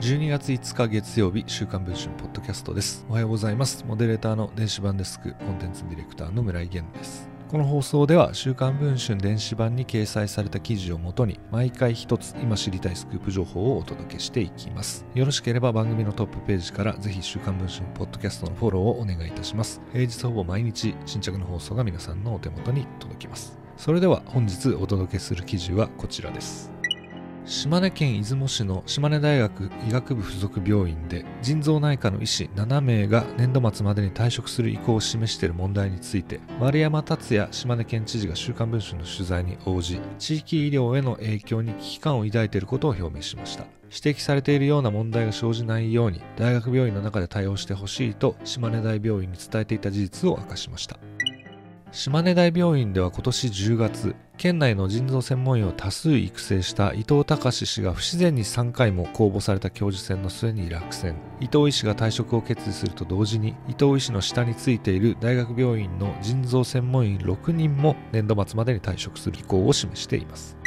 12月5日月曜日、週刊文春ポッドキャストです。おはようございます。モデレーターの電子版デスク、コンテンツディレクターの村井源です。この放送では、週刊文春電子版に掲載された記事をもとに、毎回一つ今知りたいスクープ情報をお届けしていきます。よろしければ番組のトップページから、ぜひ週刊文春ポッドキャストのフォローをお願いいたします。平日ほぼ毎日、新着の放送が皆さんのお手元に届きます。それでは本日お届けする記事はこちらです。島根県出雲市の島根大学医学部附属病院で腎臓内科の医師7名が年度末までに退職する意向を示している問題について丸山達也島根県知事が週刊文春の取材に応じ地域医療への影響に危機感を抱いていることを表明しました。指摘されているような問題が生じないように大学病院の中で対応してほしいと島根大病院に伝えていた事実を明かしました。島根大病院では今年10月県内の腎臓専門医を多数育成した伊藤隆氏が不自然に3回も公募された教授選の末に落選。伊藤医師が退職を決意すると同時に伊藤医師の下についている大学病院の腎臓専門医6人も年度末までに退職する意向を示しています。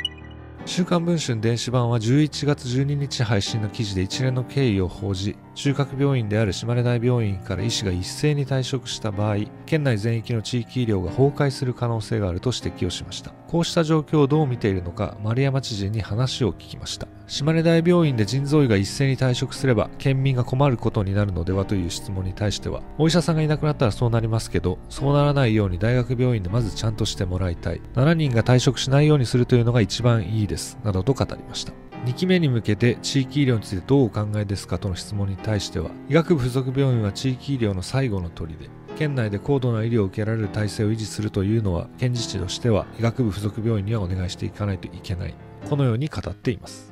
週刊文春電子版は11月12日配信の記事で一連の経緯を報じ、中核病院である島根大病院から医師が一斉に退職した場合、県内全域の地域医療が崩壊する可能性があると指摘をしました。こうした状況をどう見ているのか、丸山知事に話を聞きました。島根大病院で腎臓医が一斉に退職すれば、県民が困ることになるのではという質問に対しては、お医者さんがいなくなったらそうなりますけど、そうならないように大学病院でまずちゃんとしてもらいたい。7人が退職しないようにするというのが一番いいです。などと語りました。2期目に向けて地域医療についてどうお考えですかとの質問に対しては、医学部附属病院は地域医療の最後の砦で、県内で高度な医療を受けられる体制を維持するというのは、県自治としては医学部附属病院にはお願いしていかないといけない。このように語っています。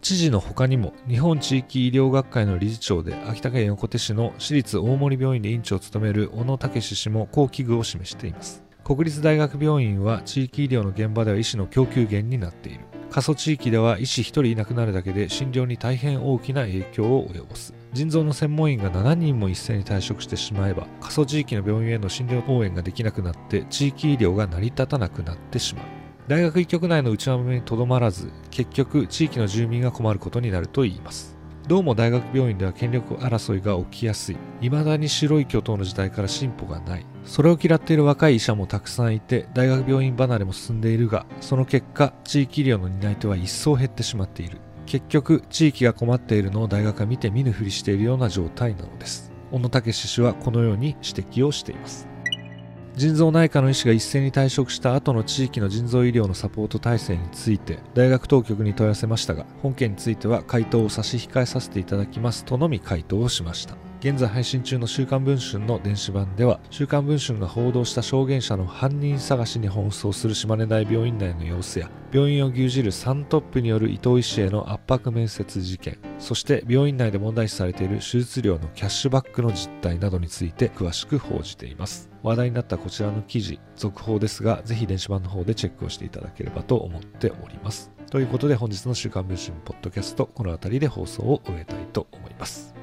知事の他にも日本地域医療学会の理事長で秋田県横手市の私立大森病院で院長を務める小野武氏も好危惧を示しています国立大学病院は地域医療の現場では医師の供給源になっている過疎地域では医師1人いなくなるだけで診療に大変大きな影響を及ぼす。腎臓の専門医が7人も一斉に退職してしまえば過疎地域の病院への診療応援ができなくなって地域医療が成り立たなくなってしまう。大学医局内の内輪もにとどまらず結局地域の住民が困ることになるといいます。どうも大学病院では権力争いが起きやすい。未だに白い巨頭の時代から進歩がない。それを嫌っている若い医者もたくさんいて大学病院離れも進んでいるがその結果地域医療の担い手は一層減ってしまっている。結局地域が困っているのを大学が見て見ぬふりしているような状態なのです。小野武氏はこのように指摘をしています。腎臓内科の医師が一斉に退職した後の地域の腎臓医療のサポート体制について大学当局に問い合わせましたが本件については回答を差し控えさせていただきますとのみ回答をしました。現在配信中の週刊文春の電子版では、週刊文春が報道した証言者の犯人探しに奔走する島根大病院内の様子や、病院を牛耳る3トップによる伊藤医師への圧迫面接事件、そして病院内で問題視されている手術料のキャッシュバックの実態などについて詳しく報じています。話題になったこちらの記事、続報ですが、ぜひ電子版の方でチェックをしていただければと思っております。ということで本日の週刊文春ポッドキャスト、この辺りで放送を終えたいと思います。